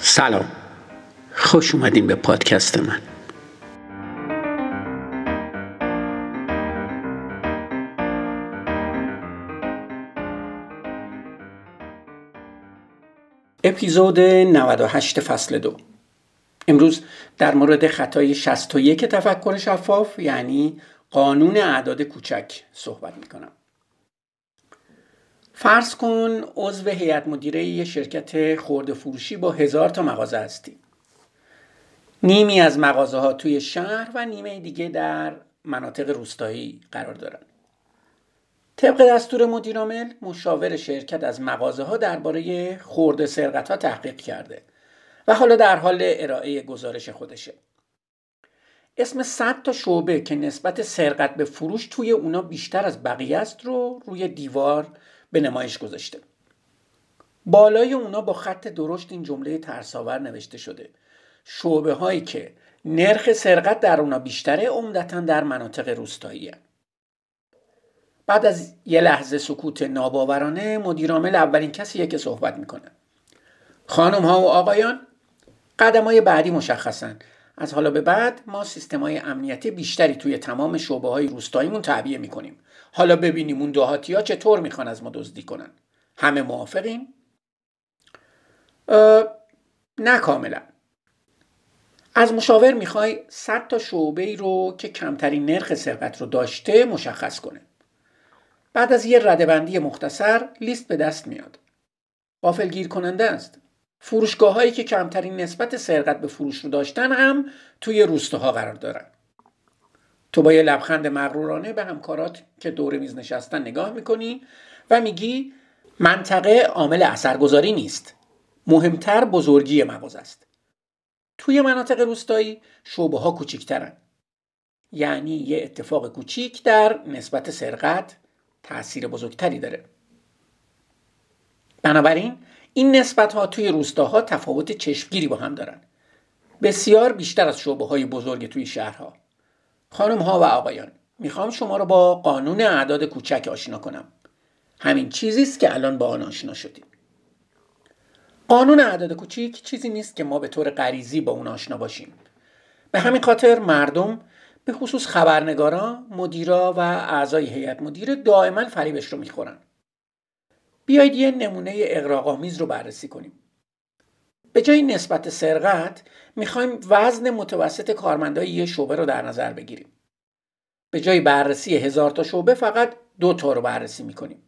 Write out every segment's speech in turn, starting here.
سلام. خوش اومدین به پادکست من. اپیزود 98 فصل دو. امروز در مورد خطای 61 تفکر شفاف یعنی قانون اعداد کوچک صحبت می‌کنم. فرض کن عضو هیئت مدیره یه شرکت خورده فروشی با هزار تا مغازه هستی. نیمی از مغازه ها توی شهر و نیمه دیگه در مناطق روستایی قرار دارن. طبق دستور مدیرعامل مشاور شرکت از مغازه ها درباره خورده سرقت ها تحقیق کرده و حالا در حال ارائه گزارش خودشه. اسم 100 تا شعبه که نسبت سرقت به فروش توی اونا بیشتر از بقیه است رو روی دیوار به نمایش گذاشته. بالای اونا با خط درشت این جمله ترساور نوشته شده. شعبه هایی که نرخ سرقت در اونا بیشتره عمدتا در مناطق روستایی بعد از یه لحظه سکوت ناباورانه مدیرعامل اولین کسیه که صحبت می‌کنه. خانم ها و آقایان قدم های بعدی مشخصن. از حالا به بعد ما سیستم های امنیتی بیشتری توی تمام شعبه های روستاییمون تعبیه می‌کنیم. حالا ببینیم اون دهاتی ها چطور می‌خوان از ما دزدی کنن. همه موافقیم؟ نه کاملا. از مشاور می‌خوای 100 تا شعبه ای رو که کمترین نرخ سرقت رو داشته مشخص کنه. بعد از یه ردبندی مختصر لیست به دست میاد. قافل گیر کننده است. فروشگاه هایی که کمترین نسبت سرقت به فروش رو داشتن هم توی روستاها قرار دارن. تو با یه لبخند مغرورانه به همکارات که دور میز نشستن نگاه می‌کنی و میگی منطقه عامل اثرگذاری نیست. مهمتر بزرگی مغازه است. توی مناطق روستایی شعبه ها کوچیکترن یعنی یه اتفاق کوچیک در نسبت سرقت تاثیر بزرگتری داره. بنابراین این نسبت ها توی روستاها تفاوت چشمگیری با هم دارن. بسیار بیشتر از شعبه های بزرگ توی شهرها. خانم ها و آقایان می‌خوام شما رو با قانون اعداد کوچک آشنا کنم. همین چیزی است که الان با آن آشنا شدیم. قانون اعداد کوچیک چیزی نیست که ما به طور غریزی با اون آشنا باشیم. به همین خاطر مردم به خصوص خبرنگارا، مدیرا و اعضای هیئت مدیره دائما فریبش رو می‌خورن. بیایید یه نمونه اقراق‌آمیز رو بررسی کنیم. به جای نسبت سرقت می‌خوایم وزن متوسط کارمندای یه شعبه رو در نظر بگیریم. به جای بررسی هزار تا شعبه فقط دو تا رو بررسی می‌کنیم.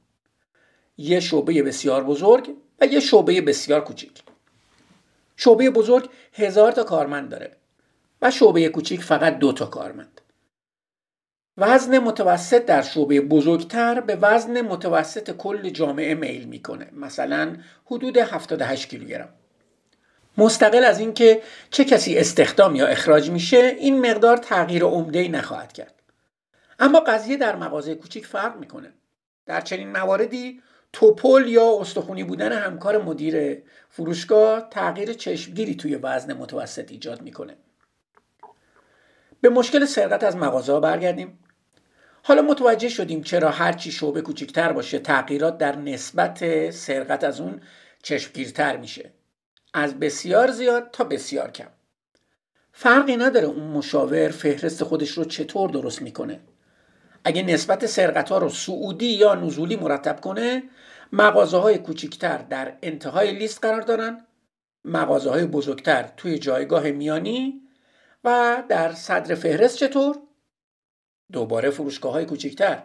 یه شعبه بسیار بزرگ و یه شعبه بسیار کوچیک. شعبه بزرگ هزار تا کارمند داره و شعبه کوچیک فقط دو تا کارمند. وزن متوسط در شعبه بزرگتر به وزن متوسط کل جامعه میل می‌کنه. مثلا حدود 78 کیلوگرم. مستقل از اینکه چه کسی استخدام یا اخراج میشه این مقدار تغییر عمده نخواهد کرد. اما قضیه در مغازه کوچیک فرق می‌کنه. در چنین مواردی توپل یا استخونی بودن همکار مدیر فروشگاه تغییر چشمگیری توی وزن متوسط ایجاد می‌کنه. به مشکل سرقت از مغازه برگردیم. حالا متوجه شدیم چرا هرچی شعبه کوچکتر باشه تغییرات در نسبت سرقت از اون چشمگیرتر میشه. از بسیار زیاد تا بسیار کم. فرقی نداره اون مشاور فهرست خودش رو چطور درست می‌کنه. اگه نسبت سرقت ها رو سعودی یا نزولی مرتب کنه مغازه های کوچکتر در انتهای لیست قرار دارن مغازه های بزرگتر توی جایگاه میانی و در صدر فهرست چطور؟ دوباره فروشگاه های کوچکتر.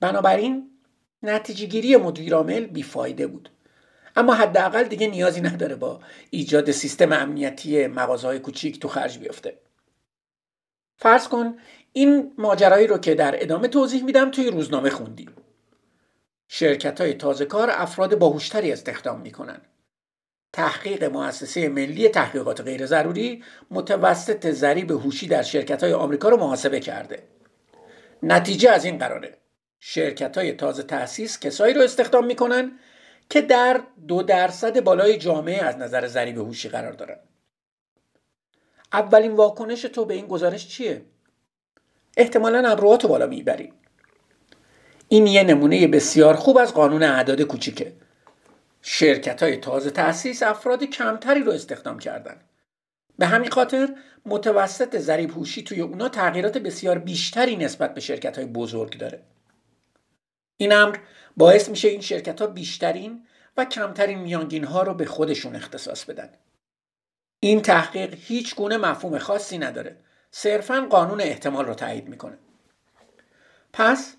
بنابراین نتیجه گیری مدیرعامل بیفایده بود. اما حداقل دیگه نیازی نداره با ایجاد سیستم امنیتی مغازه های کوچیک تو خرج بیفته. فرض کن این ماجرایی رو که در ادامه توضیح میدم توی روزنامه خوندیم. شرکت های تازه کار افراد باهوشتری استخدام می‌کنن. تحقیق مؤسسه ملی تحقیقات غیر ضروری متوسط ضریب هوشی در شرکت های آمریکا رو محاسبه کرده. نتیجه از این قراره. شرکت های تازه تأسیس کسایی رو استخدام می‌کنن که در دو درصد بالای جامعه از نظر ضریب هوشی قرار دارن. اولین واکنش تو به این گزارش چیه؟ احتمالا ابروهاتو بالا می‌بری این یه نمونه بسیار خوب از قانون اعداد کوچیکه. شرکت های تازه تأسیس افراد کمتری رو استخدام کردن. به همین خاطر متوسط ضریب هوشی توی اونا تغییرات بسیار بیشتری نسبت به شرکت های بزرگ داره. این امر باعث میشه این شرکت ها بیشترین و کمترین میانگین ها رو به خودشون اختصاص بدن. این تحقیق هیچ گونه مفهوم خاصی نداره. صرفا قانون احتمال رو تایید می‌کنه. پس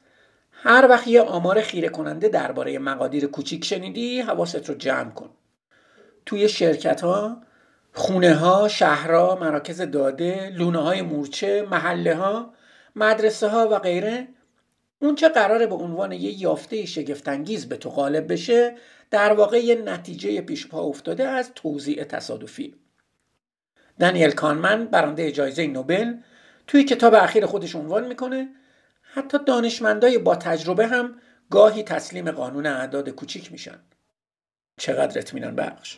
هر وقت یه آمار خیره کننده درباره مقادیر کوچیک شنیدی حواست رو جمع کن. توی شرکت ها خونه ها شهرها مراکز داده لونه های مورچه محله ها مدرسه ها و غیره. اون چه قراره به عنوان یه یافته شگفتانگیز به تو غالب بشه در واقع یه نتیجه پیش پا افتاده از توضیع تصادفی. دانیل کانمن برنده جایزه نوبل توی کتاب اخیر خودش عنوان می‌کنه. حتی دانشمندای با تجربه هم گاهی تسلیم قانون اعداد کوچیک میشن. چقدر اطمینان بخش.